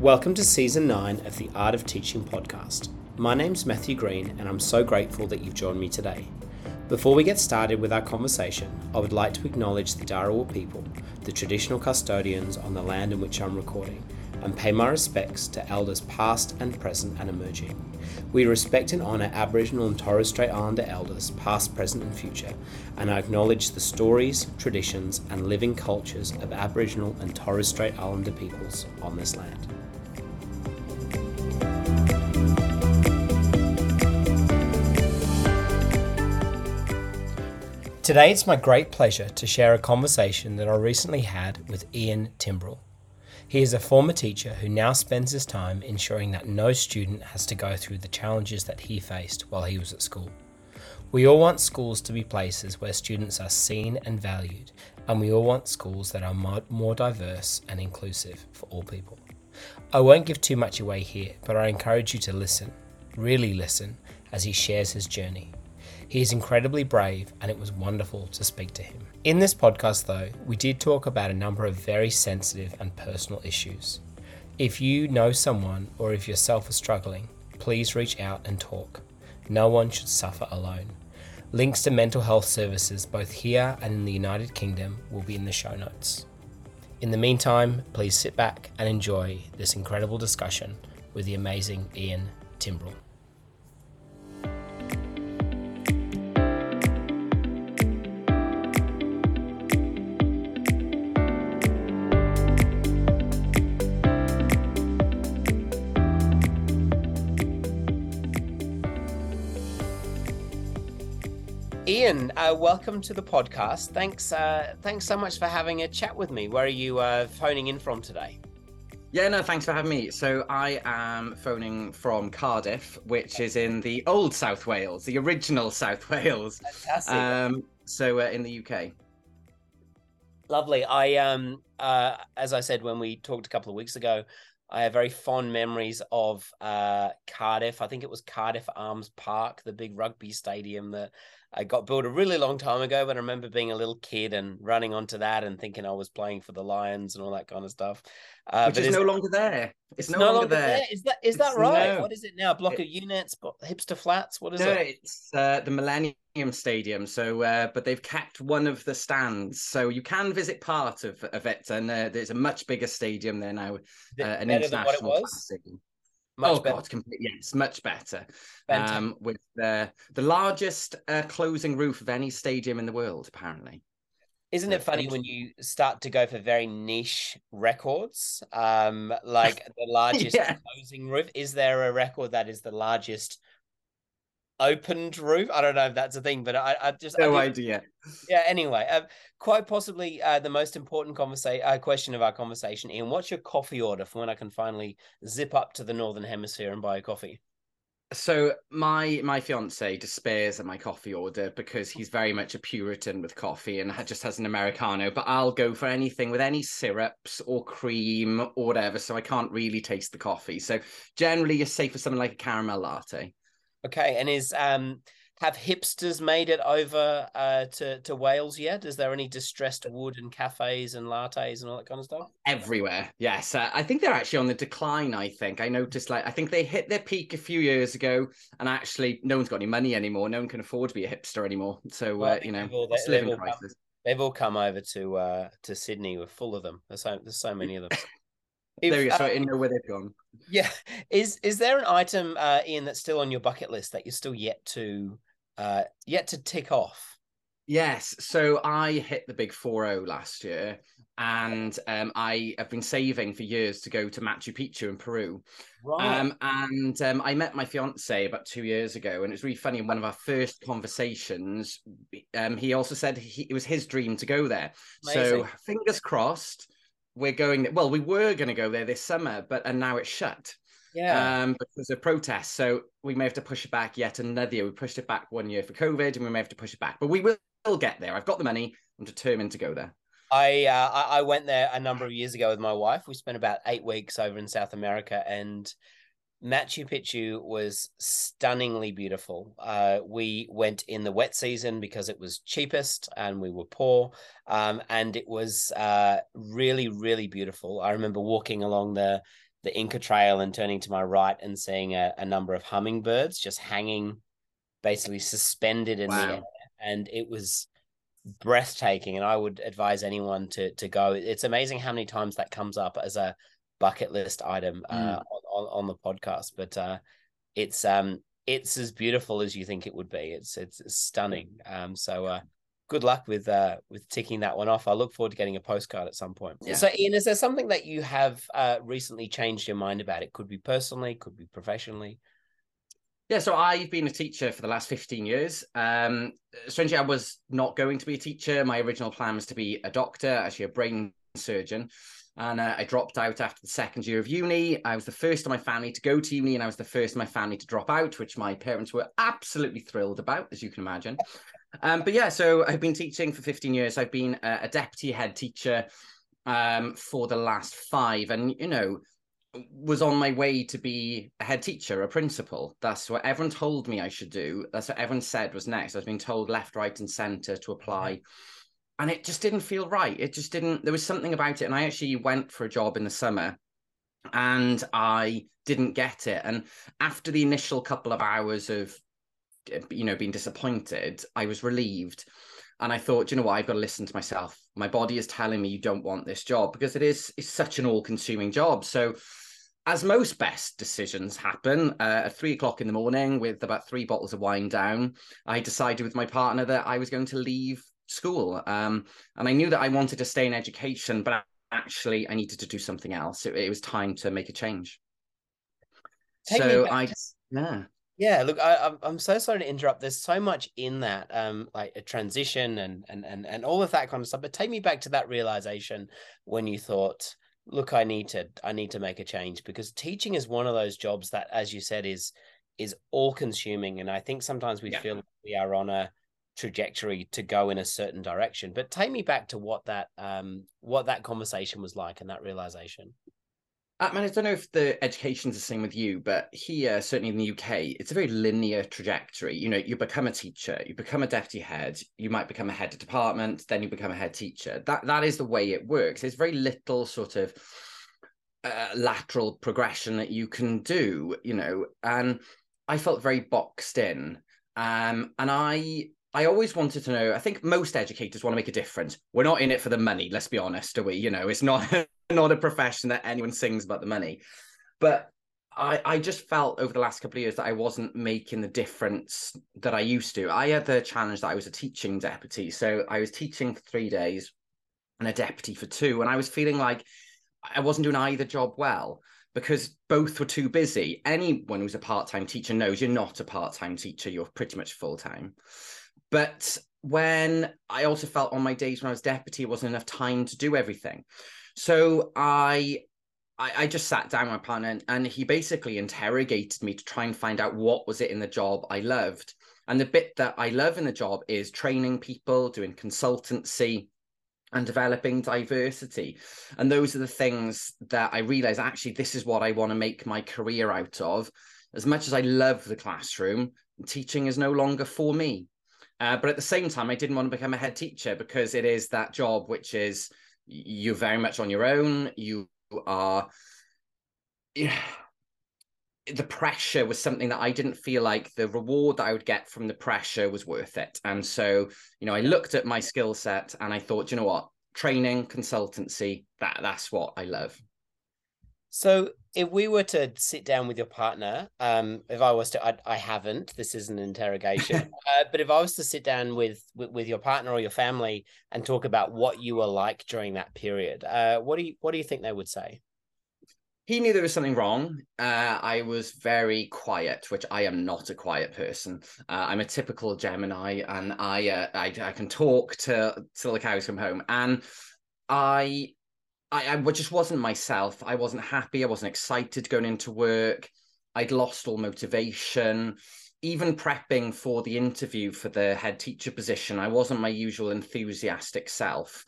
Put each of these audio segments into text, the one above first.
Welcome to season 9 of the Art of Teaching podcast. My name's Matthew Green, and I'm so grateful that you've joined me today. Before we get started with our conversation, I would like to acknowledge the Dharawal people, the traditional custodians on the land in which I'm recording, and pay my respects to elders past and present and emerging. We respect and honour Aboriginal and Torres Strait Islander elders, past, present, and future, and I acknowledge the stories, traditions, and living cultures of Aboriginal and Torres Strait Islander peoples on this land. Today, it's my great pleasure to share a conversation that I recently had with Ian Timbrell. He is a former teacher who now spends his time ensuring that no student has to go through the challenges that he faced while he was at school. We all want schools to be places where students are seen and valued, and we all want schools that are more diverse and inclusive for all people. I won't give too much away here, but I encourage you to listen, really listen, as he shares his journey. He is incredibly brave, and it was wonderful to speak to him. In this podcast, though, we did talk about a number of very sensitive and personal issues. If you know someone or if yourself are struggling, please reach out and talk. No one should suffer alone. Links to mental health services both here and in the United Kingdom will be in the show notes. In the meantime, please sit back and enjoy this incredible discussion with the amazing Ian Timbrell. Ian, uh, welcome to the podcast. Thanks, uh, thanks so much for having a chat with me. Where are you uh, phoning in from today? Yeah, no, thanks for having me. So I am phoning from Cardiff, which is in the old South Wales, the original South Wales. Fantastic. Um, so uh, in the UK. Lovely. I um, uh, as I said when we talked a couple of weeks ago, I have very fond memories of uh, Cardiff. I think it was Cardiff Arms Park, the big rugby stadium that I got built a really long time ago, but I remember being a little kid and running onto that and thinking I was playing for the Lions and all that kind of stuff. Uh, Which is, no longer there. It's, it's no, no, longer, longer there. there. Is that is that right? No. What is it now? Block it, of units, hipster flats. What is no, it? It's uh, the Millennium Stadium. So, uh, but they've kept one of the stands, so you can visit part of, of it, and uh, there's a much bigger stadium there now, uh, an international stadium. Much oh better. god, yes, much better. Um, with the the largest uh, closing roof of any stadium in the world, apparently. Isn't it funny when you start to go for very niche records? Um, like the largest yeah. closing roof. Is there a record that is the largest opened roof. I don't know if that's a thing, but I, I just no I idea. Yeah. Anyway, uh, quite possibly uh, the most important conversation uh, question of our conversation, Ian. What's your coffee order for when I can finally zip up to the northern hemisphere and buy a coffee? So my my fiance despairs at my coffee order because he's very much a Puritan with coffee and just has an americano. But I'll go for anything with any syrups or cream or whatever. So I can't really taste the coffee. So generally, you're safe for something like a caramel latte. Okay, and is um have hipsters made it over uh, to to Wales yet? Is there any distressed wood and cafes and lattes and all that kind of stuff? Everywhere, yes. Uh, I think they're actually on the decline. I think I noticed like I think they hit their peak a few years ago, and actually no one's got any money anymore. No one can afford to be a hipster anymore. So well, uh, you know, all, living crisis. Come, they've all come over to uh, to Sydney. We're full of them. There's so there's so many of them. If, there you go. So um, I know where they've gone. Yeah. Is is there an item, uh, Ian, that's still on your bucket list that you're still yet to uh yet to tick off? Yes. So I hit the big 4-0 last year. And um, I have been saving for years to go to Machu Picchu in Peru. Right. Um, and um, I met my fiance about two years ago, and it was really funny. In one of our first conversations, um, he also said he, it was his dream to go there. Amazing. So fingers crossed we're going well we were going to go there this summer but and now it's shut yeah. um because of protests. So we may have to push it back yet another year. We pushed it back one year for covid and we may have to push it back but we will get there. I've got the money. I'm determined to go there. I uh, I went there a number of years ago with my wife. We spent about eight weeks over in South America, and Machu Picchu was stunningly beautiful. Uh, we went in the wet season because it was cheapest and we were poor. Um, and it was uh, really, really beautiful. I remember walking along the the Inca Trail and turning to my right and seeing a, a number of hummingbirds just hanging, basically suspended in wow. the air, and it was breathtaking. And I would advise anyone to to go. It's amazing how many times that comes up as a bucket list item uh, mm. on, on the podcast, but uh, it's um it's as beautiful as you think it would be. It's it's, stunning. Um, so uh, good luck with uh with ticking that one off. I look forward to getting a postcard at some point. Yeah. So Ian, is there something that you have uh recently changed your mind about? It could be personally, could be professionally. Yeah, so I've been a teacher for the last 15 years. Um, strangely, I was not going to be a teacher. My original plan was to be a doctor, actually a brain surgeon. And uh, I dropped out after the second year of uni. I was the first of my family to go to uni, and I was the first of my family to drop out, which my parents were absolutely thrilled about, as you can imagine. Um, but yeah, so I've been teaching for 15 years. I've been a, a deputy head teacher um, for the last five, and you know, was on my way to be a head teacher, a principal. That's what everyone told me I should do. That's what everyone said was next. I was being told left, right, and centre to apply. And it just didn't feel right. It just didn't, there was something about it. And I actually went for a job in the summer and I didn't get it. And after the initial couple of hours of you know being disappointed i was relieved and i thought you know what i've got to listen to myself my body is telling me you don't want this job because it is it's such an all-consuming job so as most best decisions happen uh, at three o'clock in the morning with about three bottles of wine down i decided with my partner that i was going to leave school um, and i knew that i wanted to stay in education but actually i needed to do something else it, it was time to make a change Take so i yeah yeah, look, I, I'm so sorry to interrupt. There's so much in that, um, like a transition and and and and all of that kind of stuff. But take me back to that realization when you thought, look, I need to I need to make a change because teaching is one of those jobs that, as you said, is is all consuming, and I think sometimes we yeah. feel we are on a trajectory to go in a certain direction. But take me back to what that um what that conversation was like and that realization. Uh, mean, I don't know if the education's the same with you, but here, certainly in the UK, it's a very linear trajectory. You know, you become a teacher, you become a deputy head, you might become a head of department, then you become a head teacher. That that is the way it works. There's very little sort of uh, lateral progression that you can do. You know, and I felt very boxed in, um, and I I always wanted to know. I think most educators want to make a difference. We're not in it for the money. Let's be honest, are we? You know, it's not not a profession that anyone sings about the money. But I I just felt over the last couple of years that I wasn't making the difference that I used to. I had the challenge that I was a teaching deputy, so I was teaching for three days and a deputy for two, and I was feeling like I wasn't doing either job well because both were too busy. Anyone who's a part time teacher knows you're not a part time teacher; you're pretty much full time. But when I also felt on my days when I was deputy, it wasn't enough time to do everything. So I I, just sat down with my partner and, and, he basically interrogated me to try and find out what was it in the job I loved. And the bit that I love in the job is training people, doing consultancy, and developing diversity. And those are the things that I realize actually this is what I want to make my career out of. As much as I love the classroom, teaching is no longer for me. Uh, but at the same time, I didn't want to become a head teacher because it is that job which is you're very much on your own. You are. Yeah, the pressure was something that I didn't feel like the reward that I would get from the pressure was worth it. And so, you know, I looked at my skill set and I thought, you know what, training, consultancy, that that's what I love. So if we were to sit down with your partner, um, if I was to, I, I haven't. This is an interrogation. uh, but if I was to sit down with, with, with your partner or your family and talk about what you were like during that period, uh, what do you what do you think they would say? He knew there was something wrong. Uh, I was very quiet, which I am not a quiet person. Uh, I'm a typical Gemini, and I, uh, I I can talk to till the cows come home, and I I, I just wasn't myself. I wasn't happy. I wasn't excited going into work. I'd lost all motivation. Even prepping for the interview for the head teacher position, I wasn't my usual enthusiastic self.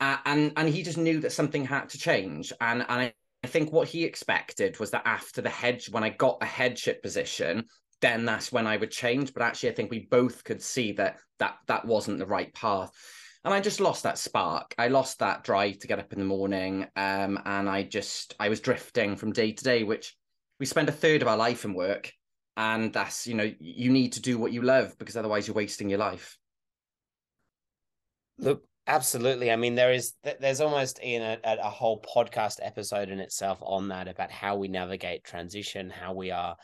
Uh, and and he just knew that something had to change. And and I, I think what he expected was that after the head, when I got a headship position, then that's when I would change. But actually, I think we both could see that that that wasn't the right path. And I just lost that spark. I lost that drive to get up in the morning. Um, and I just I was drifting from day to day, which we spend a third of our life in work. And that's, you know, you need to do what you love because otherwise you're wasting your life. Look, absolutely. I mean, there is there's almost in a, a whole podcast episode in itself on that about how we navigate transition, how we are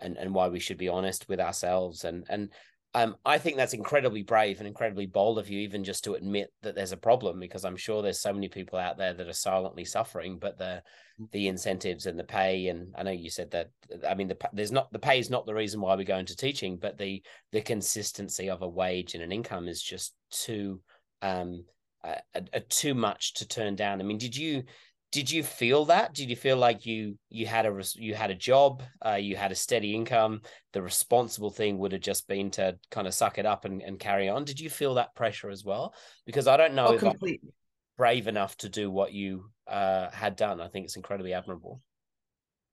and, and why we should be honest with ourselves and and um, I think that's incredibly brave and incredibly bold of you, even just to admit that there's a problem, because I'm sure there's so many people out there that are silently suffering, but the mm. the incentives and the pay, and I know you said that. I mean, the there's not the pay is not the reason why we go into teaching, but the the consistency of a wage and an income is just too um a, a, too much to turn down. I mean, did you did you feel that did you feel like you you had a you had a job uh, you had a steady income the responsible thing would have just been to kind of suck it up and, and carry on did you feel that pressure as well because i don't know oh, if completely. I'm brave enough to do what you uh, had done i think it's incredibly admirable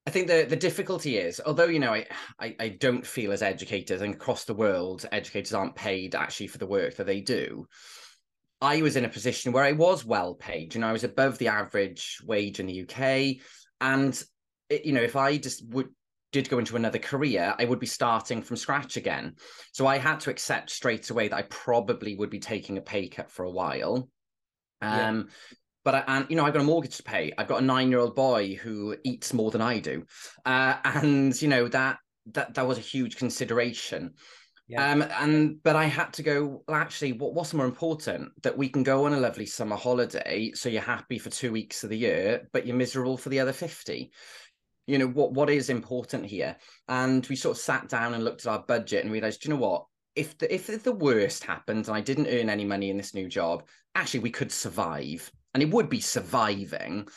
I think the the difficulty is, although you know, I, I, I don't feel as educators and across the world, educators aren't paid actually for the work that they do. I was in a position where I was well paid. You know, I was above the average wage in the UK, and it, you know, if I just would did go into another career, I would be starting from scratch again. So I had to accept straight away that I probably would be taking a pay cut for a while. Um, yeah. But I, and you know, I've got a mortgage to pay. I've got a nine-year-old boy who eats more than I do, uh, and you know that that that was a huge consideration. Yeah. Um, and but I had to go. Well, actually, what, what's more important that we can go on a lovely summer holiday, so you're happy for two weeks of the year, but you're miserable for the other fifty. You know what? What is important here? And we sort of sat down and looked at our budget and realized, you know what? If the if the worst happened and I didn't earn any money in this new job, actually we could survive, and it would be surviving.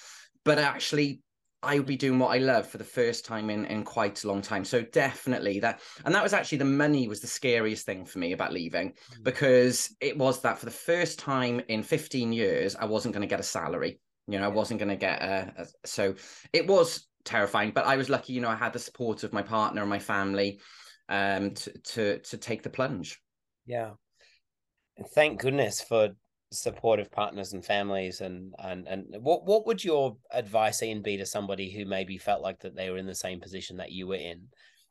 But actually, I would be doing what I love for the first time in in quite a long time. So definitely that, and that was actually the money was the scariest thing for me about leaving mm. because it was that for the first time in 15 years I wasn't going to get a salary. You know, I wasn't going to get a, a. So it was terrifying, but I was lucky. You know, I had the support of my partner and my family um to to to take the plunge. Yeah, and thank goodness for supportive partners and families and and and what what would your advice Ian be to somebody who maybe felt like that they were in the same position that you were in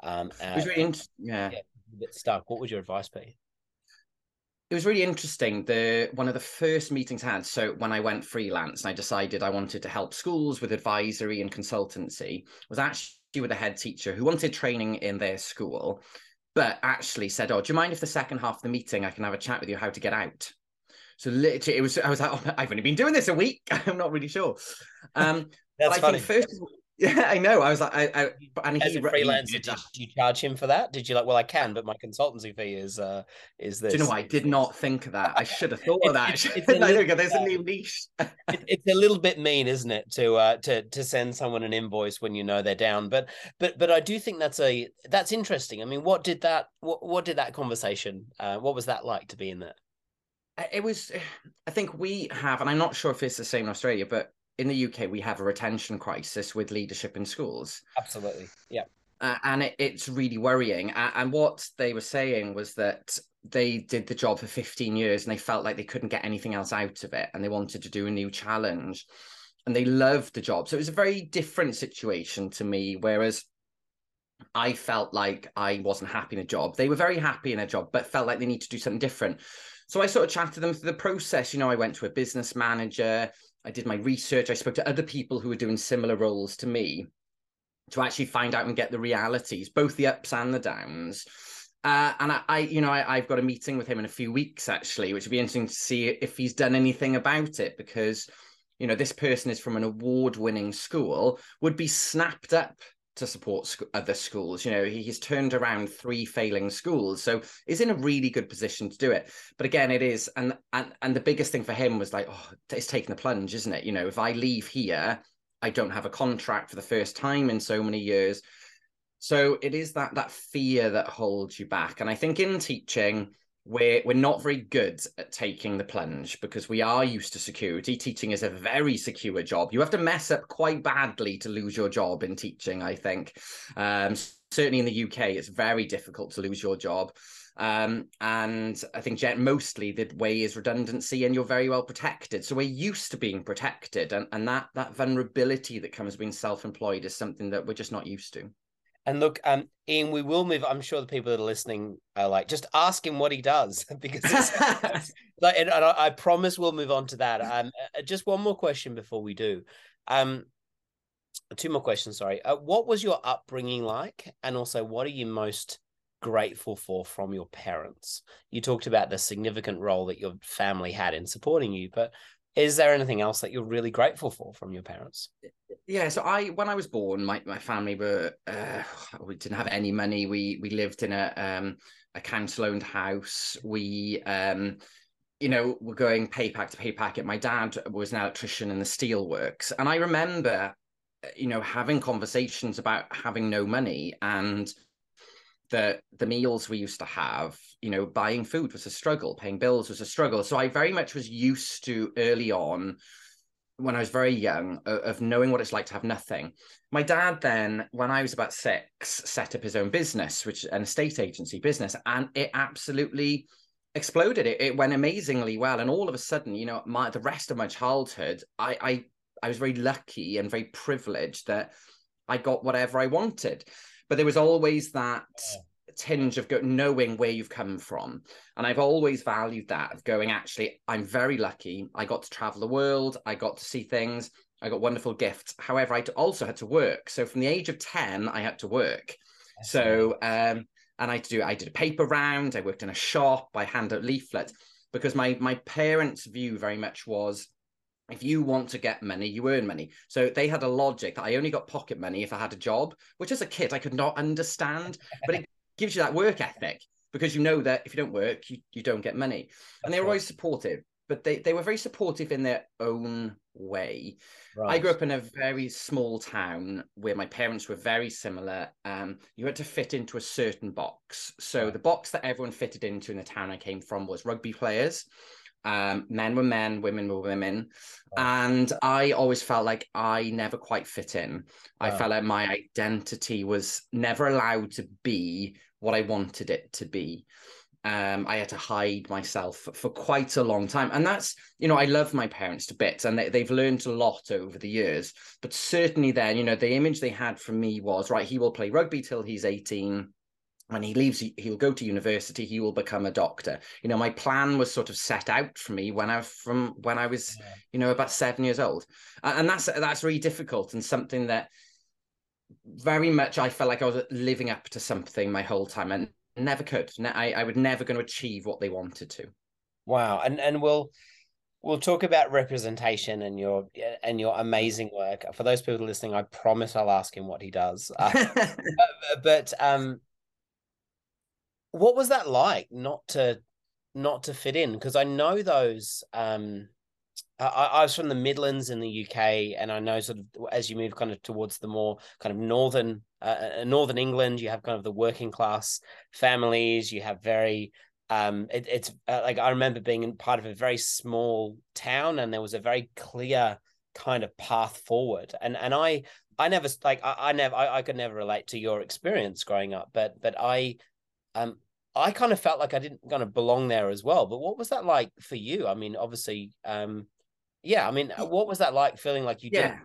um uh, really in- yeah. yeah a bit stuck. What would your advice be? It was really interesting. The one of the first meetings I had so when I went freelance and I decided I wanted to help schools with advisory and consultancy was actually with a head teacher who wanted training in their school but actually said oh do you mind if the second half of the meeting I can have a chat with you how to get out so literally, it was. I was like, oh, I've only been doing this a week. I'm not really sure. Um, That's funny. first, yeah, I know. I was like, I, I and as he, a freelancer, he did, did, you charge him for that? Did you like? Well, I can, but my consultancy fee is uh is this. Do you know? I did not think of that. I should have thought of that. It's, it's a little, there's a new niche. it, it's a little bit mean, isn't it, to uh to to send someone an invoice when you know they're down? But but but I do think that's a that's interesting. I mean, what did that what what did that conversation? Uh, what was that like to be in that? It was i think we have and i'm not sure if it's the same in australia but in the uk we have a retention crisis with leadership in schools. Absolutely yeah. Uh, and it, it's really worrying. And what they were saying was that they did the job for 15 years and they felt like they couldn't get anything else out of it and they wanted to do a new challenge. And they loved the job. So it was a very different situation to me whereas I felt like I wasn't happy in a job. They were very happy in a job, but felt like they need to do something different. So I sort of chatted them through the process. You know, I went to a business manager, I did my research, I spoke to other people who were doing similar roles to me to actually find out and get the realities, both the ups and the downs. Uh, and I, I, you know, I, have got a meeting with him in a few weeks actually, which would be interesting to see if he's done anything about it because, you know, this person is from an award-winning school, would be snapped up to support other schools. You know, he, he's turned around three failing schools, so he's in a really good position to do it. But again, it is, and and and the biggest thing for him was like, oh, it's taking the plunge, isn't it? You know, if I leave here, I don't have a contract for the first time in so many years. So it is that that fear that holds you back, and I think in teaching we're we're not very good at taking the plunge because we are used to security. Teaching is a very secure job. You have to mess up quite badly to lose your job in teaching. I think, um, certainly in the UK, it's very difficult to lose your job. Um, and I think mostly the way is redundancy and you're very well protected. So we're used to being protected and, and that that vulnerability that comes being self-employed is something that we're just not used to. And look, um, Ian, we will move. I'm sure the people that are listening are like, just ask him what he does because it's, like, and, and I, I, promise we'll move on to that. Um, uh, just one more question before we do. Um, two more questions. Sorry. Uh, what was your upbringing like, and also what are you most grateful for from your parents? You talked about the significant role that your family had in supporting you, but is there anything else that you're really grateful for from your parents? Yeah, so I when I was born, my, my family were uh, we didn't have any money. We we lived in a um a council owned house. We um you know were going pay paypack to paypack. My dad was an electrician in the steelworks, and I remember you know having conversations about having no money and the the meals we used to have you know buying food was a struggle paying bills was a struggle. So i very much was used to early on when i was very young of knowing what it's like to have nothing. My dad then when i was about six set up his own business which an estate agency business and it absolutely exploded. It, it went amazingly well. And all of a sudden you know my the rest of my childhood i i i was very lucky and very privileged that i got whatever i wanted but there was always that tinge of go- knowing where you've come from. And i've always valued that of going actually i'm very lucky. I got to travel the world. I got to see things. I got wonderful gifts. However i also had to work. So from the age of 10 i had to work. So um and i had to do i did a paper round. I worked in a shop. I handed out leaflets because my my parents view very much was if you want to get money, you earn money. So they had a logic that I only got pocket money if I had a job, which as a kid I could not understand, but it gives you that work ethic because you know that if you don't work, you, you don't get money. And they were always supportive, but they, they were very supportive in their own way. Right. I grew up in a very small town where my parents were very similar. Um, you had to fit into a certain box. So the box that everyone fitted into in the town I came from was rugby players um, men were men, women were women. And I always felt like I never quite fit in. Wow. I felt like my identity was never allowed to be what I wanted it to be. Um, I had to hide myself for, for, quite a long time. And that's, you know, I love my parents to bits and they, they've learned a lot over the years. But certainly then, you know, the image they had for me was, right, he will play rugby till he's 18 when he leaves he'll go to university he will become a doctor. You know my plan was sort of set out for me when i from when i was yeah. you know about seven years old. And that's that's really difficult and something that very much i felt like i was living up to something my whole time and never could. I, I would never going to achieve what they wanted to. Wow. And and we'll we'll talk about representation and your and your amazing work. For those people listening i promise i'll ask him what he does. Uh, but um what was that like not to not to fit in? Because i know those um I, I, was from the midlands in the uk and i know sort of as you move kind of towards the more kind of northern uh, uh, northern england you have kind of the working class families you have very um it, it's uh, like i remember being in part of a very small town and there was a very clear kind of path forward. And and i i never like i, I never I, I could never relate to your experience growing up but but i um, I kind of felt like I didn't kind of belong there as well. But what was that like for you? I mean, obviously, um, yeah. I mean, what was that like feeling like you yeah. did?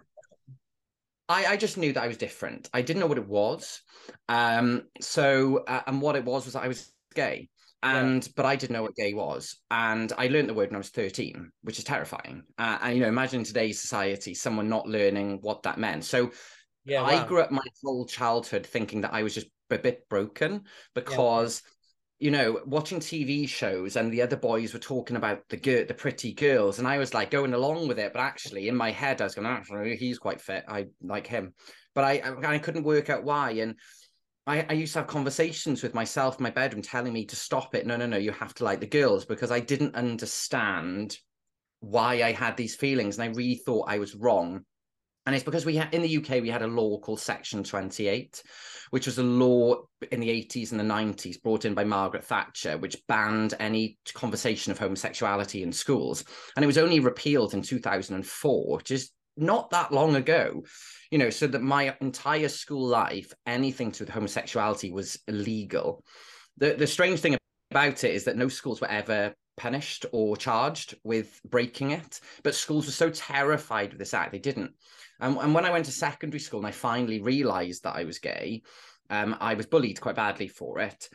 I, I just knew that I was different. I didn't know what it was. Um, so, uh, and what it was was I was gay. And, yeah. but I didn't know what gay was. And I learned the word when I was 13, which is terrifying. Uh, and, you know, imagine today's society, someone not learning what that meant. So, yeah, I wow. grew up my whole childhood thinking that I was just a bit broken because yeah. you know watching tv shows and the other boys were talking about the girl the pretty girls and i was like going along with it but actually in my head i was going actually he's quite fit i like him but i i couldn't work out why and I, I used to have conversations with myself in my bedroom telling me to stop it. No, no, no, you have to like the girls because I didn't understand why I had these feelings. And I really thought I was wrong and it's because we had in the UK we had a law called Section 28, which was a law in the 80s and the 90s brought in by Margaret Thatcher, which banned any conversation of homosexuality in schools. And it was only repealed in 2004, which is not that long ago. You know, so that my entire school life, anything to homosexuality was illegal. The the strange thing about it is that no schools were ever punished or charged with breaking it, but schools were so terrified of this act they didn't. And, and when I went to secondary school and I finally realised that I was gay, um, I was bullied quite badly for it.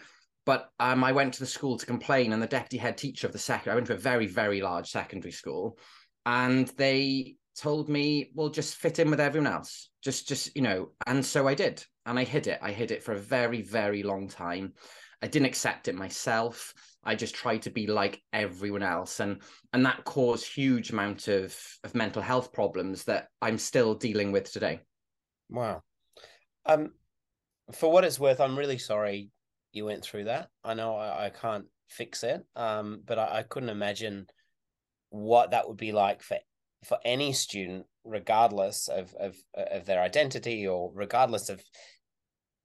But um, I went to the school to complain, and the deputy head teacher of the second, I went to a very, very large secondary school, and they told me, "Well, just fit in with everyone else. Just, just you know." And so I did, and I hid it. I hid it for a very, very long time. I didn't accept it myself. I just tried to be like everyone else, and and that caused huge amount of of mental health problems that I'm still dealing with today. Wow. Um, for what it's worth, I'm really sorry you went through that. I know I, I can't fix it, um, but I, I couldn't imagine what that would be like for for any student, regardless of of of their identity or regardless of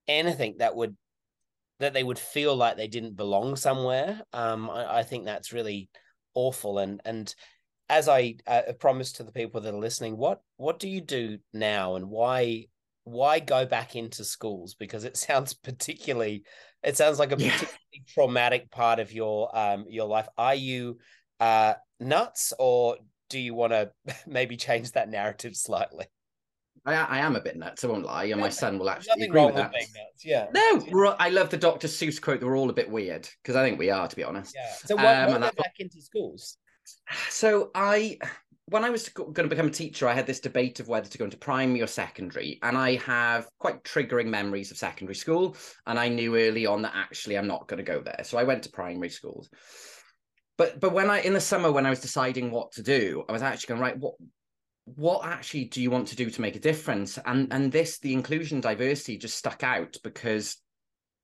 anything that would that they would feel like they didn't belong somewhere. Um, I, I think that's really awful. And and as I uh, promised to the people that are listening, what what do you do now, and why why go back into schools? Because it sounds particularly, it sounds like a particularly traumatic part of your um your life. Are you uh nuts, or do you want to maybe change that narrative slightly? I, I am a bit nuts. I won't lie, and my son will actually agree with that. With nuts, yeah. No, I love the Dr. Seuss quote that we're all a bit weird because I think we are, to be honest. Yeah. So why, um, back into schools? So I, when I was going to become a teacher, I had this debate of whether to go into primary or secondary, and I have quite triggering memories of secondary school, and I knew early on that actually I'm not going to go there, so I went to primary schools but but when I in the summer when I was deciding what to do, I was actually going right. What what actually do you want to do to make a difference? And and this the inclusion diversity just stuck out because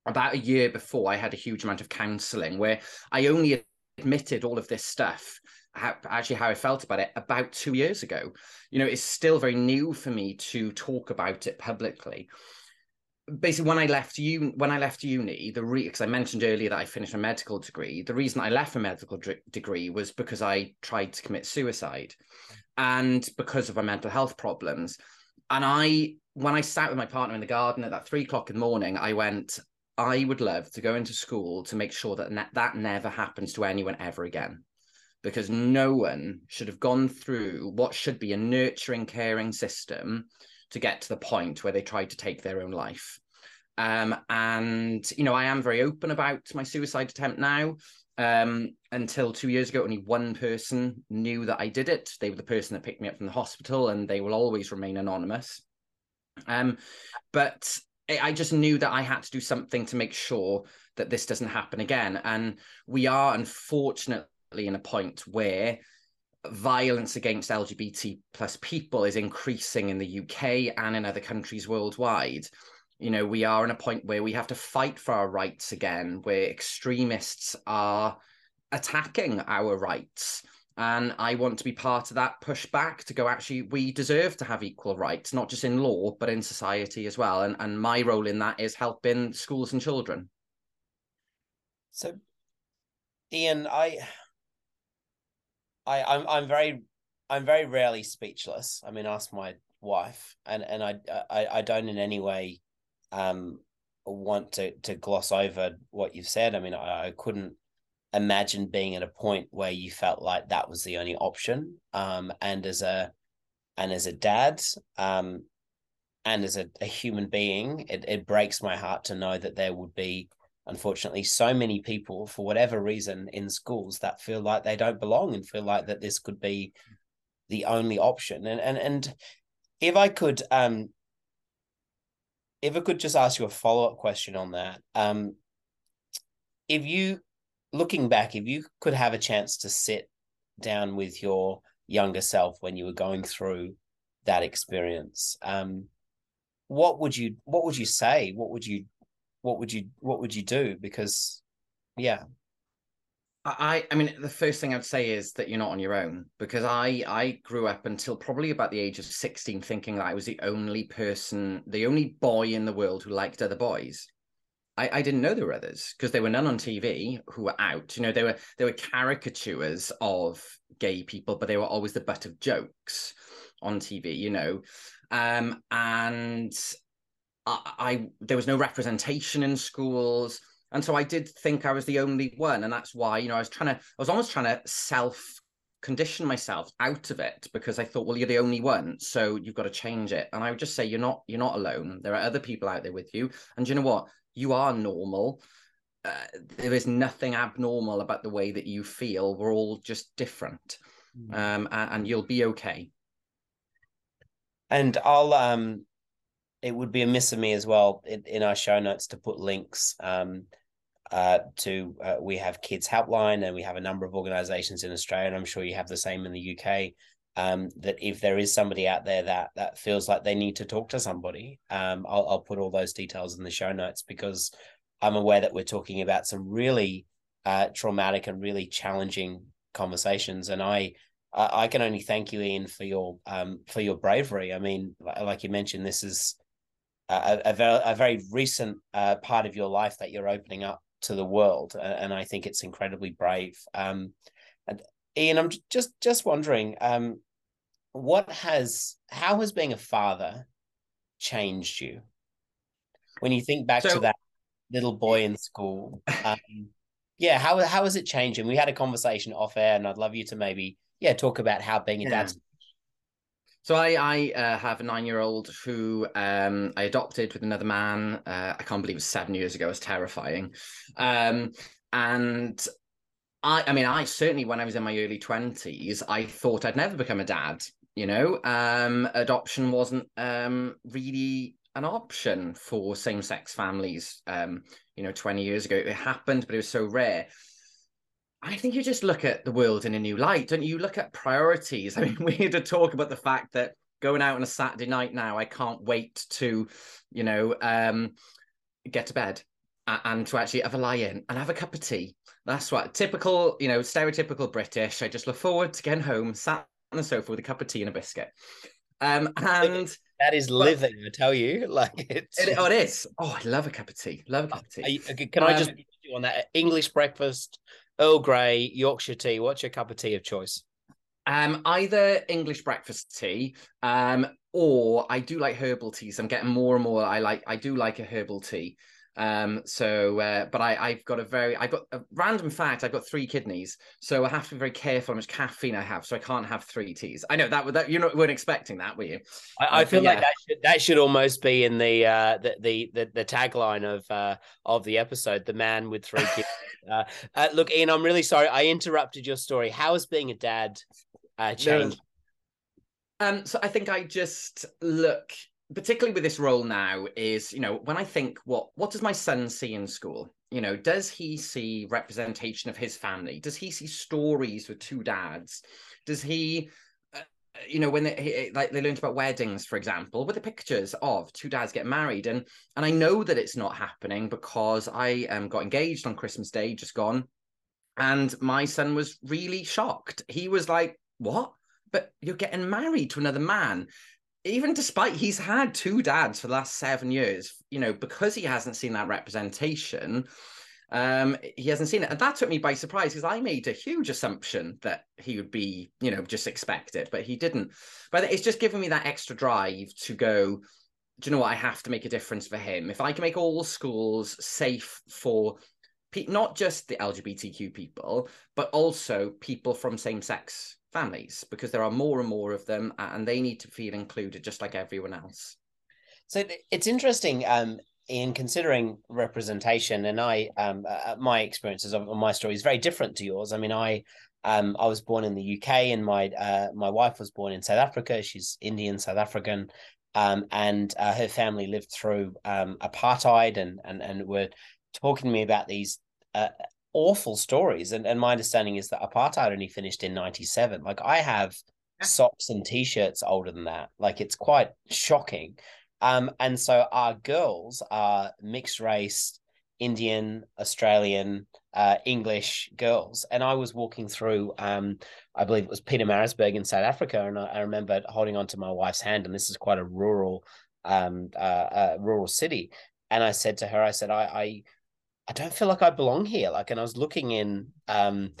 about a year before I had a huge amount of counselling where I only admitted all of this stuff how, actually how I felt about it about two years ago. You know, it's still very new for me to talk about it publicly basically when I left uni, when I left uni, the because I mentioned earlier that I finished a medical degree. The reason I left a medical d- degree was because I tried to commit suicide, and because of my mental health problems. And I, when I sat with my partner in the garden at that three o'clock in the morning, I went, I would love to go into school to make sure that ne- that never happens to anyone ever again. Because no one should have gone through what should be a nurturing, caring system to get to the point where they tried to take their own life. Um, and you know, I am very open about my suicide attempt now. Um, until two years ago, only one person knew that I did it. They were the person that picked me up from the hospital, and they will always remain anonymous. Um, but I just knew that I had to do something to make sure that this doesn't happen again. And we are unfortunately in a point where violence against LGBT plus people is increasing in the UK and in other countries worldwide. You know, we are in a point where we have to fight for our rights again, where extremists are attacking our rights. And I want to be part of that pushback to go, actually, we deserve to have equal rights, not just in law, but in society as well. And, and my role in that is helping schools and children. So, Ian, I I, I'm I'm very I'm very rarely speechless. I mean, ask my wife, and and I I, I don't in any way um want to to gloss over what you've said. I mean, I, I couldn't imagine being at a point where you felt like that was the only option. Um, and as a and as a dad, um, and as a, a human being, it, it breaks my heart to know that there would be unfortunately so many people for whatever reason in schools that feel like they don't belong and feel like that this could be the only option. And and and if i could um if i could just ask you a follow-up question on that um if you looking back if you could have a chance to sit down with your younger self when you were going through that experience um what would you what would you say? What would you what would you what would you do? Because yeah. I, I mean, the first thing I'd say is that you're not on your own because I, I grew up until probably about the age of 16 thinking that I was the only person, the only boy in the world who liked other boys. I, I didn't know there were others because there were none on TV who were out. You know, there were there were caricatures of gay people, but they were always the butt of jokes on TV. You know, um, and I, I there was no representation in schools. And so I did think I was the only one. And that's why, you know, I was trying to, I was almost trying to self condition myself out of it because I thought, well, you're the only one, so you've got to change it. And I would just say, you're not, you're not alone. There are other people out there with you, and you know what? You are normal. Uh, there is nothing abnormal about the way that you feel. We're all just different, mm. um, and, and you'll be okay. And I'll um, it would be amiss of me as well in, in our show notes to put links um uh, to uh, we have Kids Helpline and we have a number of organizations in Australia, and I'm sure you have the same in the UK. Um, that if there is somebody out there that that feels like they need to talk to somebody, um, I'll, I'll put all those details in the show notes because I'm aware that we're talking about some really uh, traumatic and really challenging conversations, and I I can only thank you, Ian, for your um, for your bravery. I mean, like you mentioned, this is a, a, very, a very recent uh, part of your life that you're opening up to the world, and I think it's incredibly brave. Um, and Ian, I'm just just wondering, um, what has how has being a father changed you? When you think back so, to that little boy in school, um, yeah, how how has it changed? And we had a conversation off air, and I'd love you to maybe yeah talk about how being a yeah. dad so I, I uh, have a nine-year-old who um, I adopted with another man. Uh, I can't believe it was seven years ago. It's terrifying. Um, and I, I mean, I certainly, when I was in my early twenties, I thought I'd never become a dad. You know, um, adoption wasn't um, really an option for same-sex families. Um, you know, twenty years ago, it happened, but it was so rare. I think you just look at the world in a new light, don't you? look at priorities. I mean, we had to talk about the fact that going out on a Saturday night now, I can't wait to, you know, um, get to bed and to actually have a lie in and have a cup of tea. That's what typical, you know, stereotypical British. I just look forward to getting home, sat on the sofa with a cup of tea and a biscuit. Um, and that is living, I tell you. Like it's it, oh, it is. Oh, I love a cup of tea. Love a cup of tea. You, can I just um, on that English breakfast? Earl Grey, Yorkshire tea. What's your cup of tea of choice? Um, either English breakfast tea, um, or I do like herbal teas. I'm getting more and more. I like. I do like a herbal tea. Um, so, uh, but I, I've got a very, I've got a random fact. I've got three kidneys, so I have to be very careful how much caffeine I have. So I can't have three teas. I know that that you weren't expecting that, were you? I, I uh, feel like that should that should almost be in the uh, the, the the the tagline of uh of the episode, the man with three kids. uh, uh, look, Ian, I'm really sorry I interrupted your story. How has being a dad uh, changed? Um, so I think I just look particularly with this role now is you know when i think what what does my son see in school? You know does he see representation of his family? Does he see stories with two dads? Does he uh, you know when they like they learned about weddings for example with the pictures of two dads get married and and i know that it's not happening because i um, got engaged on christmas day just gone and my son was really shocked. He was like what? But you're getting married to another man even despite he's had two dads for the last seven years, you know, because he hasn't seen that representation, um, he hasn't seen it. And that took me by surprise because I made a huge assumption that he would be, you know, just expected, but he didn't. But it's just given me that extra drive to go, do you know what? I have to make a difference for him. If I can make all schools safe for pe- not just the LGBTQ people, but also people from same sex families because there are more and more of them and they need to feel included just like everyone else. So it's interesting um, in considering representation, and I, um, uh, my experiences of my story is very different to yours. I mean, I, um, I was born in the UK, and my, uh, my wife was born in South Africa. She's Indian, South African, um, and uh, her family lived through um, apartheid, and and and were talking to me about these uh, awful stories. And, and my understanding is that apartheid only finished in 97. Like I have socks and t-shirts older than that. Like it's quite shocking. Um, and so our girls are mixed race, Indian, Australian, uh, English girls. And I was walking through, um, I believe it was Pietermaritzburg in South Africa, and I, I remember holding onto my wife's hand. And this is quite a rural, um, uh, uh, rural city. And I said to her, I said, I, I I don't feel like I belong here. Like, and I was looking in um,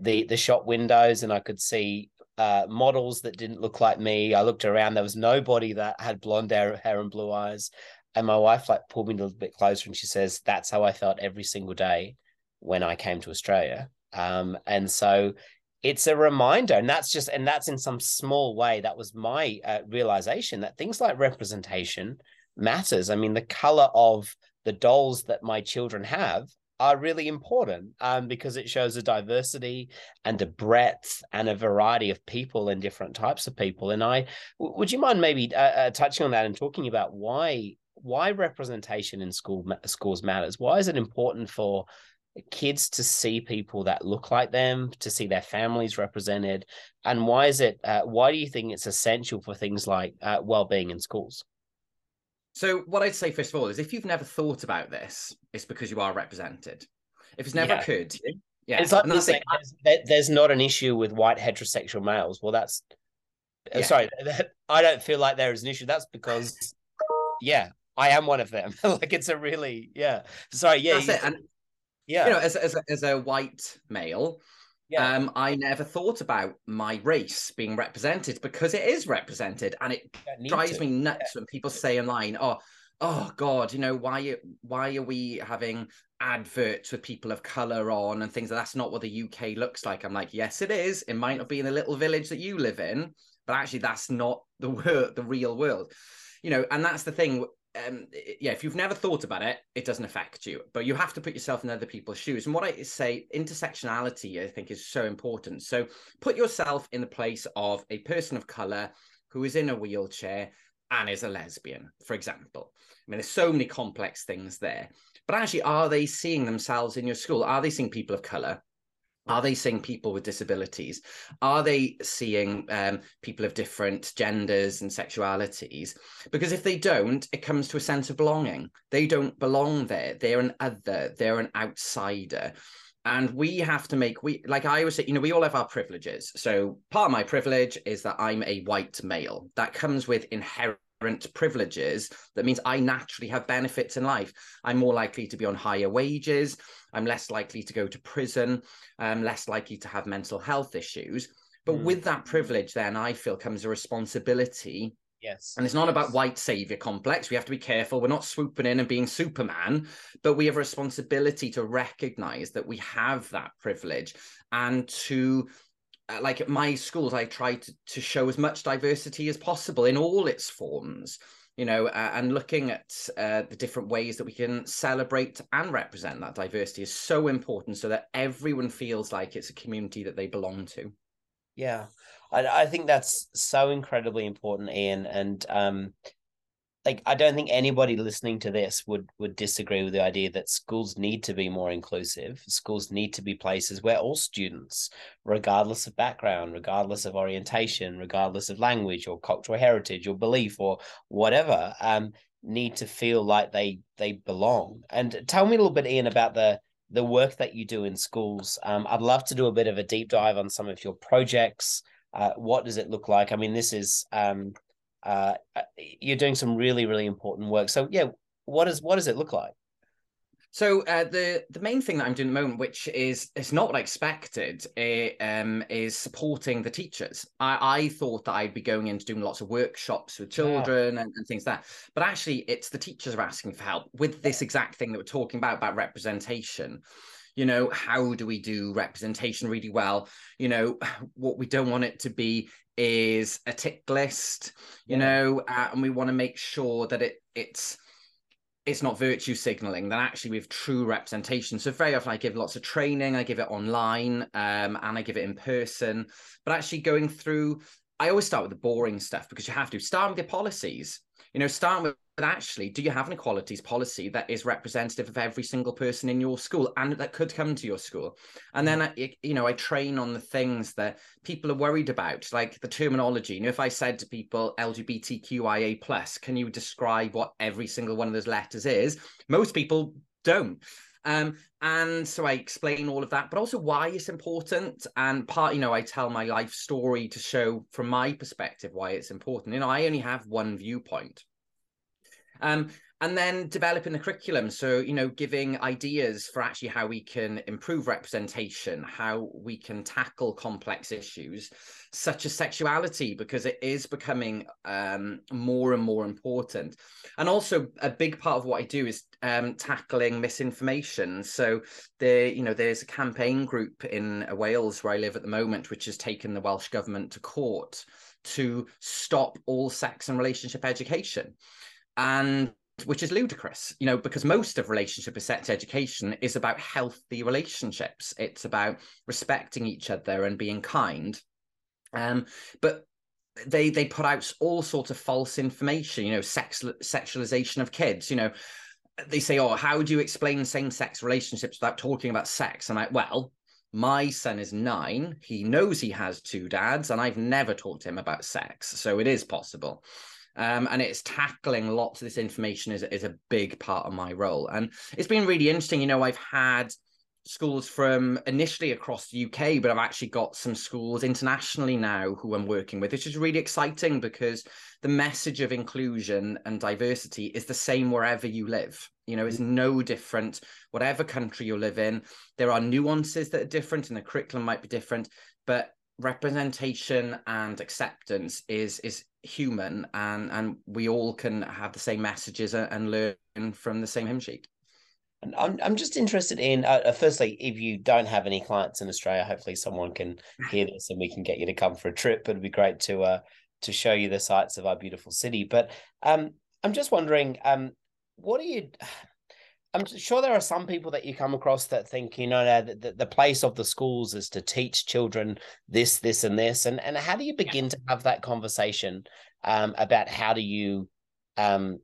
the the shop windows, and I could see uh, models that didn't look like me. I looked around; there was nobody that had blonde hair, hair and blue eyes. and my wife like pulled me a little bit closer and she says, That's how I felt every single day when I came to Australia. Um, and so it's a reminder, and that's just, and that's in some small way. That was my uh, realization that things like representation matters. I mean, the color of the dolls that my children have are really important um, because it shows a diversity and a breadth and a variety of people and different types of people. And I would you mind maybe uh, uh, touching on that and talking about why why representation in school schools matters? Why is it important for kids to see people that look like them, to see their families represented, and why is it? Uh, why do you think it's essential for things like uh, well-being in schools? So, what I'd say first of all is, if you've never thought about this, it's because you are represented. If it's never yeah. occurred to you, yeah, it's like saying, there's, there's, not an issue with white heterosexual males. Well, that's uh, yeah. sorry, I don't feel like there is an issue. That's because, yeah, I am one of them. like it's a really yeah. Sorry, yeah, that's it. And yeah, you know, as as a, as a white male, yeah. Um, I never thought about my race being represented because it is represented, and it drives to. me nuts yeah. when people say online, "Oh, oh God, you know why? Why are we having adverts with people of color on and things? That's not what the UK looks like." I'm like, yes, it is. It might not be in the little village that you live in, but actually, that's not the world, the real world. You know, and that's the thing um, yeah, if you've never thought about it, it doesn't affect you, but you have to put yourself in other people's shoes. And what I say, intersectionality, I think, is so important. So put yourself in the place of a person of color who is in a wheelchair and is a lesbian, for example. I mean, there's so many complex things there. But actually, are they seeing themselves in your school? Are they seeing people of color? Are they seeing people with disabilities? Are they seeing um, people of different genders and sexualities? Because if they don't, it comes to a sense of belonging. They don't belong there. They're an other, they're an outsider. And we have to make, we like I always say, you know, we all have our privileges. So part of my privilege is that I'm a white male. That comes with inherent privileges that means I naturally have benefits in life. I'm more likely to be on higher wages. I'm less likely to go to prison. I'm less likely to have mental health issues. But mm. with that privilege, then I feel comes a responsibility. Yes. And it's not about white savior complex. We have to be careful. We're not swooping in and being Superman, but we have a responsibility to recognize that we have that privilege and to like at my schools, I try to, to show as much diversity as possible in all its forms, you know, uh, and looking at uh, the different ways that we can celebrate and represent that diversity is so important so that everyone feels like it's a community that they belong to. Yeah, I, I think that's so incredibly important, Ian. And um, like I don't think anybody listening to this would would disagree with the idea that schools need to be more inclusive. Schools need to be places where all students, regardless of background, regardless of orientation, regardless of language or cultural heritage or belief or whatever, um, need to feel like they they belong. And tell me a little bit, Ian, about the the work that you do in schools. Um, I'd love to do a bit of a deep dive on some of your projects. Uh, what does it look like? I mean, this is um, uh, uh, you're doing some really really important work. So yeah, what does what does it look like? So uh, the the main thing that I'm doing at the moment, which is it's not what I expected, it, um, is supporting the teachers. I, I thought that I'd be going into doing lots of workshops with children yeah. and, and, things like that, but actually it's the teachers are asking for help with this exact thing that we're talking about about representation you know how do we do representation really well you know what we don't want it to be is a tick list you yeah. know uh, and we want to make sure that it it's it's not virtue signaling that actually we have true representation. So very often i give lots of training i give it online um, and i give it in person. But actually going through i always start with the boring stuff because you have to. Start with your policies you know start with actually, do you have an equalities policy that is representative of every single person in your school and that could come to your school? And then, mm. I, you know, I train on the things that people are worried about, like the terminology. You know, if I said to people LGBTQIA plus, can you describe what every single one of those letters is? Most people don't. Um, and so I explain all of that, but also why it's important. And part, you know, I tell my life story to show from my perspective why it's important. You know, I only have one viewpoint. Um, and then developing the curriculum. So you know giving ideas for actually how we can improve representation how we can tackle complex issues such as sexuality because it is becoming um, more and more important. And also a big part of what i do is um, tackling misinformation. So there you know there's a campaign group in wales where i live at the moment which has taken the welsh government to court to stop all sex and relationship education. And which is ludicrous, you know, because most of relationship and sex education is about healthy relationships. It's about respecting each other and being kind. Um, but they they put out all sorts of false information, you know, sex sexualization of kids, you know. They say, Oh, how do you explain same-sex relationships without talking about sex? And I'm like, well, my son is nine. He knows he has two dads, and I've never talked to him about sex. So it is possible. Um, and it's tackling lots of this information is, is a big part of my role. And it's been really interesting. You know, I've had schools from initially across the UK, but I've actually got some schools internationally now who I'm working with, which is really exciting because the message of inclusion and diversity is the same wherever you live. You know, it's mm. no different, whatever country you live in. There are nuances that are different and the curriculum might be different, but representation and acceptance is is human and and we all can have the same messages and learn from the same hymn sheet. And I'm, I'm just interested in uh, uh, firstly if you don't have any clients in australia hopefully someone can hear this and we can get you to come for a trip it'd be great to uh to show you the sights of our beautiful city. But um i'm just wondering um what are you I'm sure there are some people that you come across that think, you know, the, the place of the schools is to teach children this, this, and this. And, and how do you begin to have that conversation um, about how do you um,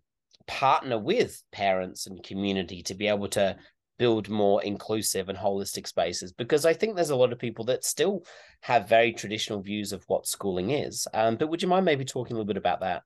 partner with parents and community to be able to build more inclusive and holistic spaces? Because I think there's a lot of people that still have very traditional views of what schooling is. Um, but would you mind maybe talking a little bit about that?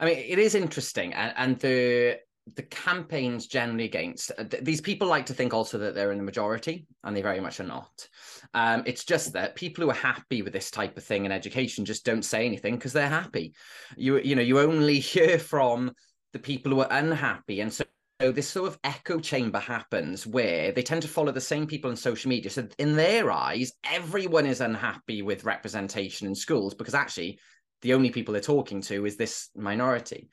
I mean, it is interesting, and, and the the campaigns generally against uh, these people like to think also that they're in the majority and they very much are not. Um, it's just that people who are happy with this type of thing in education just don't say anything because they're happy. You you know you only hear from the people who are unhappy and so so this sort of echo chamber happens where they tend to follow the same people on social media. So in their eyes, everyone is unhappy with representation in schools because actually the only people they're talking to is this minority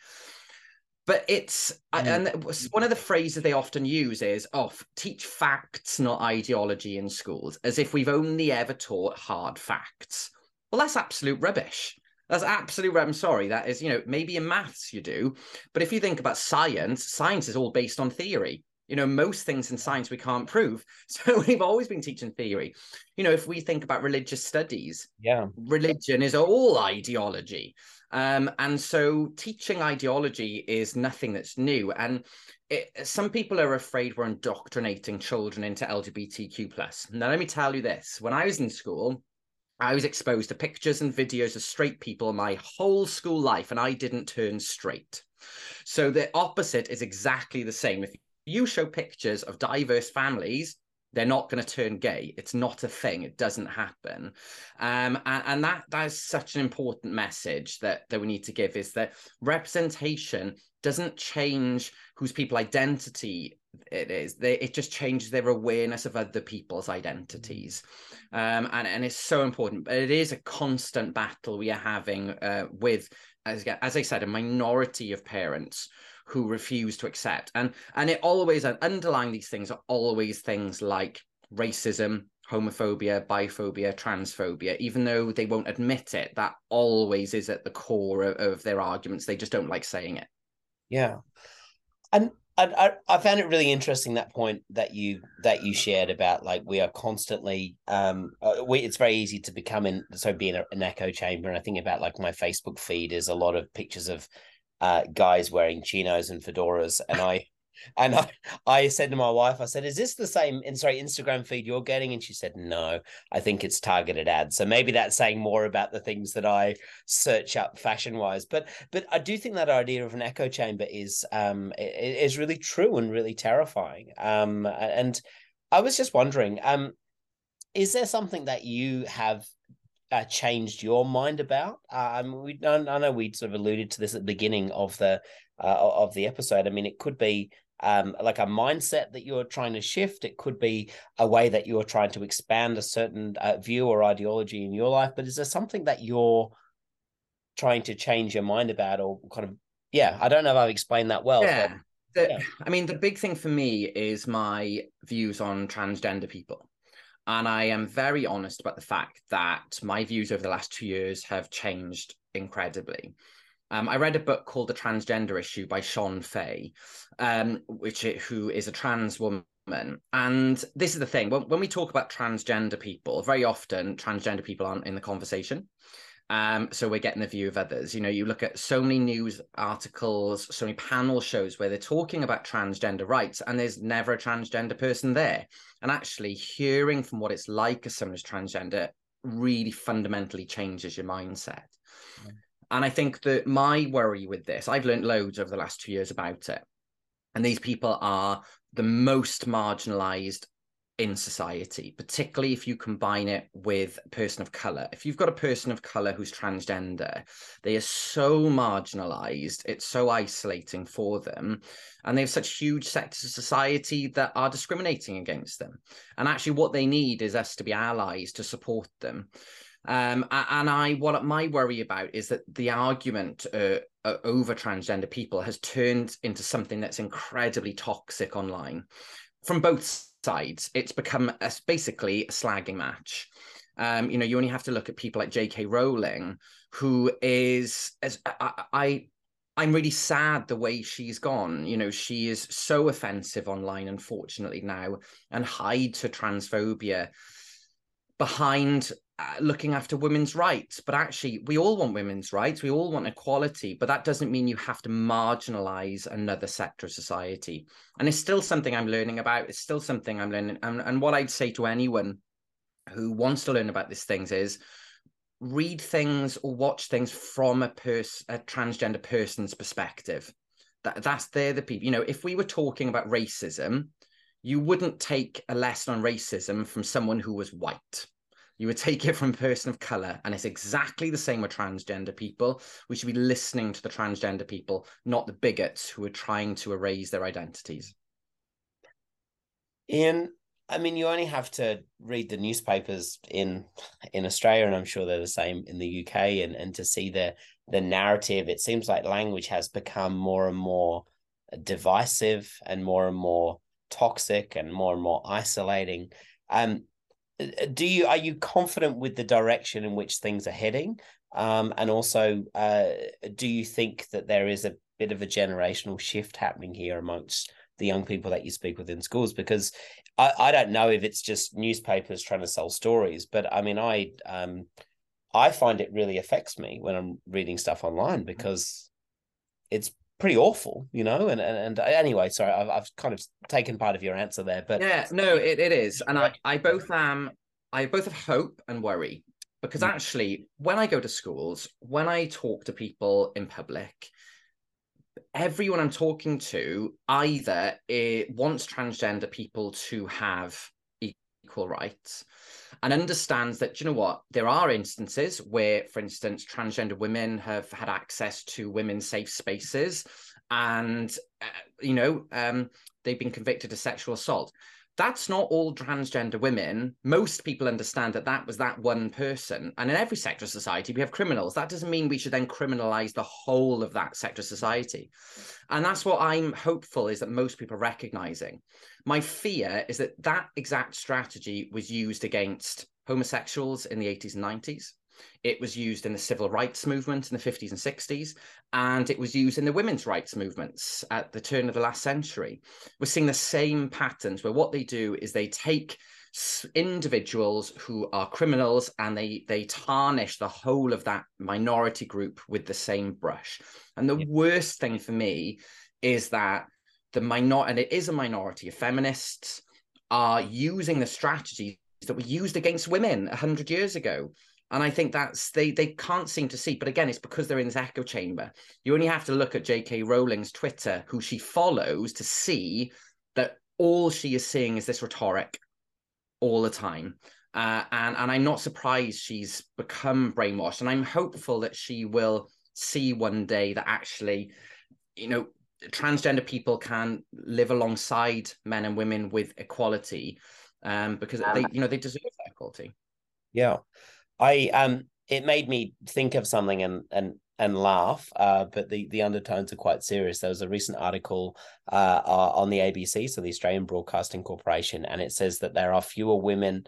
but it's mm. and one of the phrases they often use is oh teach facts not ideology in schools as if we've only ever taught hard facts. Well that's absolute rubbish. That's absolute i'm sorry that is you know maybe in maths you do but if you think about science science is all based on theory. You know most things in science we can't prove. So we've always been teaching theory. You know if we think about religious studies yeah. religion is all ideology um, and so teaching ideology is nothing that's new. And it, some people are afraid we're indoctrinating children into LGBTQ plus. Now, let me tell you this: when I was in school, I was exposed to pictures and videos of straight people my whole school life, and I didn't turn straight. So the opposite is exactly the same. If you show pictures of diverse families, they're not going to turn gay. It's not a thing. It doesn't happen. Um, and, and that that is such an important message that that we need to give is that representation doesn't change whose people identity it is. They, it just changes their awareness of other people's identities, um, and and it's so important. But it is a constant battle we are having uh, with, as as I said, a minority of parents who refuse to accept. And and it always underlying these things are always things like racism, homophobia, biphobia, transphobia, even though they won't admit it, that always is at the core of, of their arguments. They just don't like saying it. Yeah. And I, I found it really interesting that point that you that you shared about like we are constantly um uh, we it's very easy to become in so being an echo chamber and I think about like my Facebook feed is a lot of pictures of uh, guys wearing chinos and fedoras, and I and I, I said to my wife, I said, "Is this the same? Sorry, Instagram feed you're getting?" And she said, "No, I think it's targeted ads." So maybe that's saying more about the things that I search up fashion wise. But but I do think that idea of an echo chamber is um is really true and really terrifying. Um, and I was just wondering, um, is there something that you have uh, changed your mind about? Uh, I mean, we I know we sort of alluded to this at the beginning of the uh, of the episode. I mean, it could be um, like a mindset that you're trying to shift. It could be a way that you're trying to expand a certain uh, view or ideology in your life. But is there something that you're trying to change your mind about, or kind of? Yeah, I don't know if I've explained that well. Yeah. But, the, yeah. I mean, the big thing for me is my views on transgender people. And I am very honest about the fact that my views over the last two years have changed incredibly. Um, I read a book called The Transgender Issue by Shon Faye, um, which who is a trans woman. And this is the thing when, when we talk about transgender people, very often transgender people aren't in the conversation. Um, so we're getting the view of others. You know, you look at so many news articles, so many panel shows where they're talking about transgender rights, and there's never a transgender person there. And actually, hearing from what it's like as someone who's transgender really fundamentally changes your mindset. Yeah. And I think that my worry with this, I've learned loads over the last two years about it. And these people are the most marginalized in society, particularly if you combine it with a person of color. If you've got a person of color who's transgender, they are so marginalized, it's so isolating for them. And they have such huge sectors of society that are discriminating against them. And actually, what they need is us to be allies to support them. Um, and I, what my worry about is that the argument uh, over transgender people has turned into something that's incredibly toxic online from both sides, it's become a, basically a slagging match. Um, you know, you only have to look at people like J.K. Rowling, who is as I, I I'm really sad the way she's gone. You know, she is so offensive online, unfortunately, now, and hides her transphobia behind Uh, looking after women's rights. But actually, we all want women's rights. We all want equality. But that doesn't mean you have to marginalize another sector of society. And it's still something I'm learning about. It's still something I'm learning. And, and what I'd say to anyone who wants to learn about these things is read things or watch things from a person, a transgender person's perspective. That that's they're the people. You know, if we were talking about racism, you wouldn't take a lesson on racism from someone who was white you would take it from a person of color, and it's exactly the same with transgender people. We should be listening to the transgender people, not the bigots who are trying to erase their identities. Ian, I mean, you only have to read the newspapers in in Australia, and I'm sure they're the same in the UK, and and to see the the narrative. It seems like language has become more and more divisive, and more and more toxic, and more and more isolating. Um, do you are you confident with the direction in which things are heading um, and also uh, do you think that there is a bit of a generational shift happening here amongst the young people that you speak with in schools because I, I don't know if it's just newspapers trying to sell stories but i mean i um i find it really affects me when i'm reading stuff online mm-hmm. because it's pretty awful, you know. And and, and anyway, sorry, I've, I've kind of taken part of your answer there, but yeah, no, it, it is, and I I both am I both have hope and worry because mm. actually, when I go to schools, when I talk to people in public, everyone I'm talking to either it wants transgender people to have equal rights and understands that you know what? There are instances where for instance transgender women have had access to women's safe spaces and uh, you know um, they've been convicted of sexual assault that's not all transgender women. Most people understand that that was that one person. And in every sector of society, we have criminals. That doesn't mean we should then criminalize the whole of that sector of society. And that's what I'm hopeful is that most people are recognizing. My fear is that that exact strategy was used against homosexuals in the 80s and 90s. It was used in the civil rights movement in the 50s and 60s, and it was used in the women's rights movements at the turn of the last century. We're seeing the same patterns where what they do is they take individuals who are criminals and they they tarnish the whole of that minority group with the same brush. And the yeah. worst thing for me is that the minor and it is a minority of feminists are using the strategies that were used against women 100 years ago and I think that's they they can't seem to see. But again, it's because they're in this echo chamber. You only have to look at J.K. Rowling's Twitter, who she follows, to see that all she is seeing is this rhetoric all the time. Uh, and and I'm not surprised she's become brainwashed, and I'm hopeful that she will see one day that actually, you know, transgender people can live alongside men and women with equality, um, because um, they you know they deserve that equality. Yeah, I um, it made me think of something and and and laugh, uh, but the the undertones are quite serious. There was a recent article uh, on the ABC, so the Australian Broadcasting Corporation, and it says that there are fewer women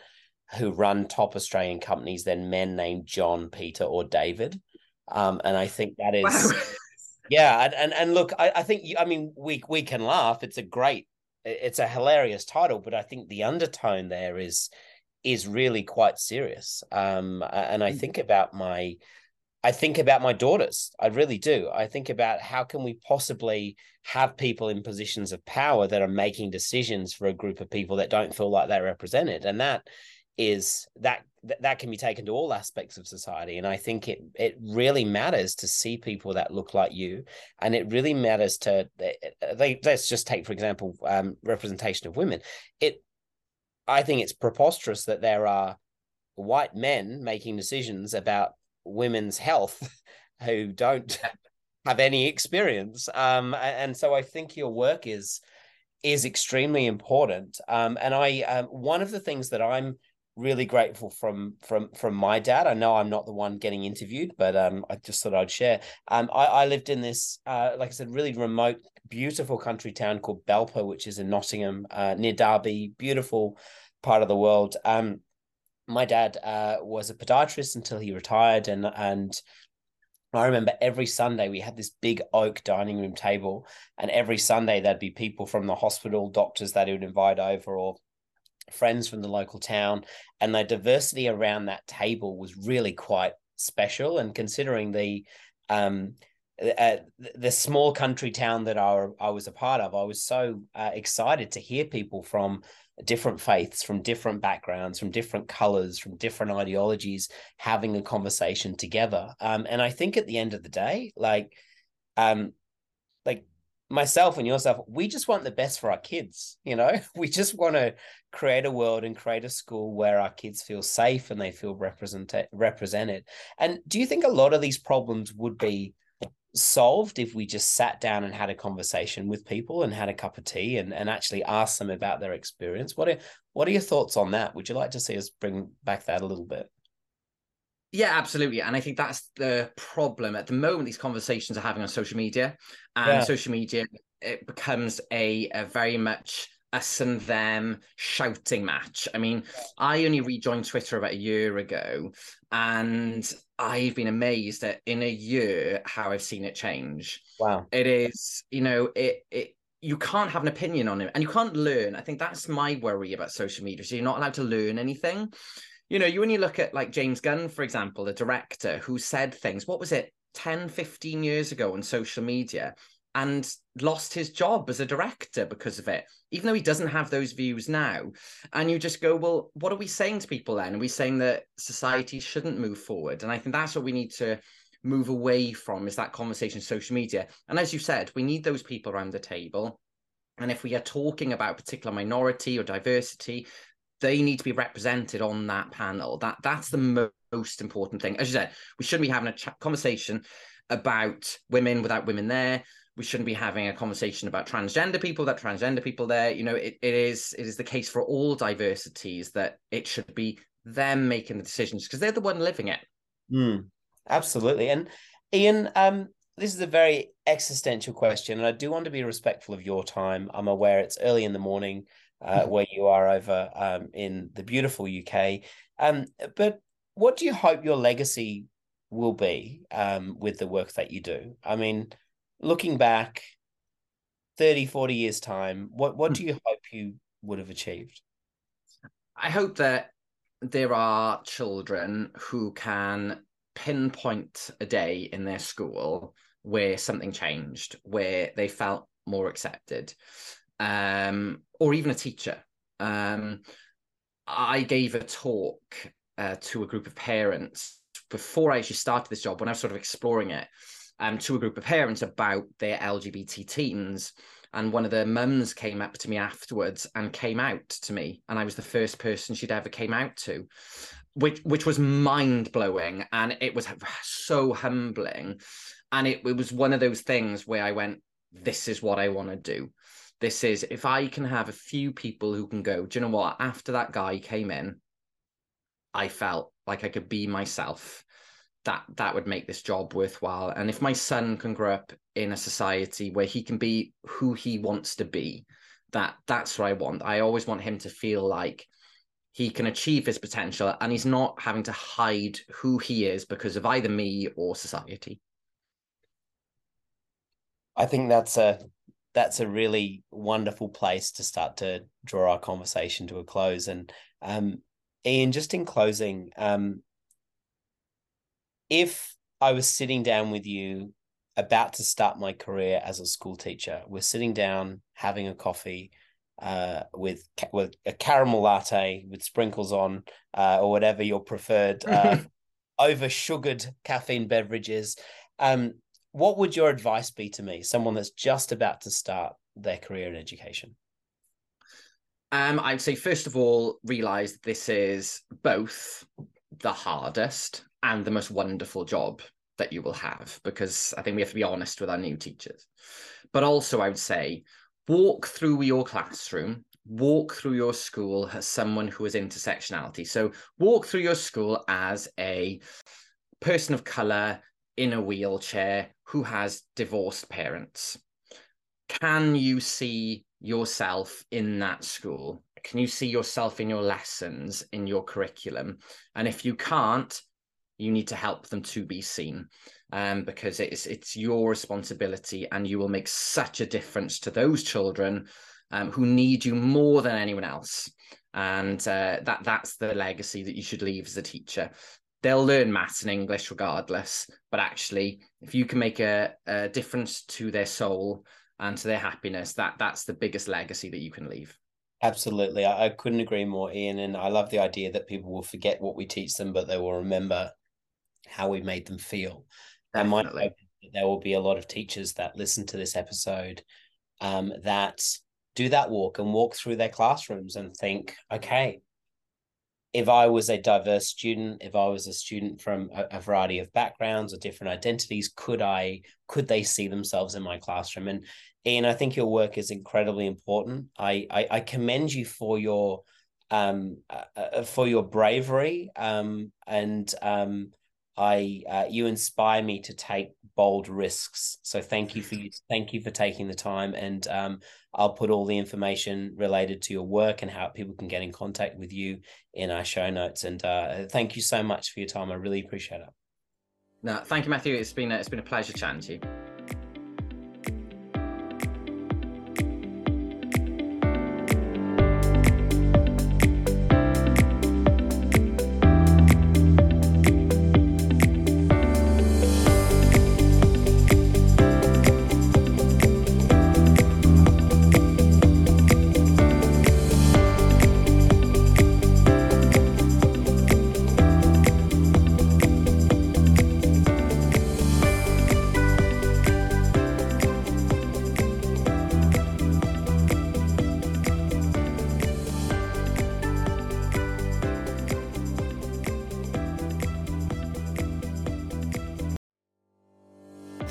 who run top Australian companies than men named John, Peter, or David. Um, and I think that is, wow. yeah. And, and and look, I, I think I mean we we can laugh. It's a great, it's a hilarious title, but I think the undertone there is is really quite serious. Um, and I mm. think about my I think about my daughters. I really do. I think about how can we possibly have people in positions of power that are making decisions for a group of people that don't feel like they're represented, and that is that that can be taken to all aspects of society and i think it it really matters to see people that look like you and it really matters to they let's just take for example um, representation of women it i think it's preposterous that there are white men making decisions about women's health who don't have any experience. Um, and so I think your work is is extremely important. Um, and I um, one of the things that I'm really grateful from from from my dad. I know I'm not the one getting interviewed, but um, I just thought I'd share. Um, I, I lived in this, uh, like I said, really remote, beautiful country town called Belper, which is in Nottingham, uh, near Derby. Beautiful part of the world. Um, my dad uh, was a podiatrist until he retired, and and I remember every Sunday we had this big oak dining room table, and every Sunday there'd be people from the hospital, doctors that he would invite over, or friends from the local town, and the diversity around that table was really quite special. And considering the um, uh, the small country town that I, I was a part of, I was so uh, excited to hear people from different faiths, from different backgrounds, from different colors, from different ideologies, having a conversation together. Um, and I think at the end of the day, like, um, myself and yourself, we just want the best for our kids. You know, we just want to create a world and create a school where our kids feel safe and they feel represented. Represented. And do you think a lot of these problems would be solved if we just sat down and had a conversation with people and had a cup of tea and, and actually asked them about their experience. What are what are your thoughts on that? Would you like to see us bring back that a little bit? Yeah, absolutely. And I think that's the problem at the moment these conversations are having on social media. And yeah. social media it becomes a, a very much us and them shouting match. I mean, I only rejoined Twitter about a year ago, and I've been amazed at in a year how I've seen it change. Wow. It is, you know, it it you can't have an opinion on it and you can't learn. I think that's my worry about social media. So you're not allowed to learn anything. You know, you when you look at like James Gunn, for example, the director who said things, what was it, 10, 15 years ago on social media and lost his job as a director because of it, even though he doesn't have those views now. And you just go, well, what are we saying to people then? Are we saying that society shouldn't move forward? And I think that's what we need to move away from is that conversation social media. And as you said, we need those people around the table. And if we are talking about a particular minority or diversity, they need to be represented on that panel. That that's the mo- most important thing. As you said, we shouldn't be having a ch- conversation about women without women there. We shouldn't be having a conversation about transgender people that transgender people there. You know it, it is it is the case for all diversities that it should be them making the decisions because they're the one living it. Mm, absolutely. And ian um this is a very existential question and i do want to be respectful of your time. I'm aware it's early in the morning uh, where you are over um, in the beautiful uk um, but what do you hope your legacy will be um, with the work that you do? I mean looking back 30 40 years time what what do you hope you would have achieved? I hope that there are children who can pinpoint a day in their school where something changed where they felt more accepted. Um, or even a teacher. Um, i gave a talk uh, to a group of parents before i actually started this job when i was sort of exploring it um, to a group of parents about their LGBT teens. and one of the mums came up to me afterwards and came out to me and i was the first person she'd ever came out to which which was mind blowing and it was so humbling. And it, it was one of those things where i went this is what i want to do this is if i can have a few people who can go do you know what? After that guy came in i felt like i could be myself. That that would make this job worthwhile. And if my son can grow up in a society where he can be who he wants to be that that's what i want. I always want him to feel like he can achieve his potential and he's not having to hide who he is because of either me or society. I think that's a that's a really wonderful place to start to draw our conversation to a close and um, ian just in closing um, if I was sitting down with you about to start my career as a school teacher, we're sitting down having a coffee uh, with with a caramel latte with sprinkles on uh, or whatever your preferred uh, over sugared caffeine beverages. Um, what would your advice be to me, someone that's just about to start their career in education? Um, I'd say first of all, realize this is both the hardest and the most wonderful job that you will have because I think we have to be honest with our new teachers. But also, I would say, walk through your classroom, walk through your school as someone who is intersectionality. So, walk through your school as a person of color in a wheelchair who has divorced parents. Can you see yourself in that school? Can you see yourself in your lessons, in your curriculum? And if you can't, you need to help them to be seen um, because it's it's your responsibility and you will make such a difference to those children um, who need you more than anyone else and uh, that that's the legacy that you should leave as a teacher they'll learn maths and english regardless but actually if you can make a, a difference to their soul and to their happiness that that's the biggest legacy that you can leave Absolutely. I, I, couldn't agree more, Ian. And I love the idea that people will forget what we teach them, but they will remember how we made them feel. Definitely. And my there will be a lot of teachers that listen to this episode um, that do that walk and walk through their classrooms and think, okay, if I was a diverse student, if I was a student from a, variety of backgrounds or different identities, could I could they see themselves in my classroom? And Ian, I think your work is incredibly important. I I, I commend you for your um uh, uh for your bravery um and um I uh, you inspire me to take bold risks. So thank you for you, thank you for taking the time, and um, I'll put all the information related to your work and how people can get in contact with you in our show notes. And uh, thank you so much for your time. I really appreciate it. No, thank you, Matthew. It's been a, it's been a pleasure chatting to you.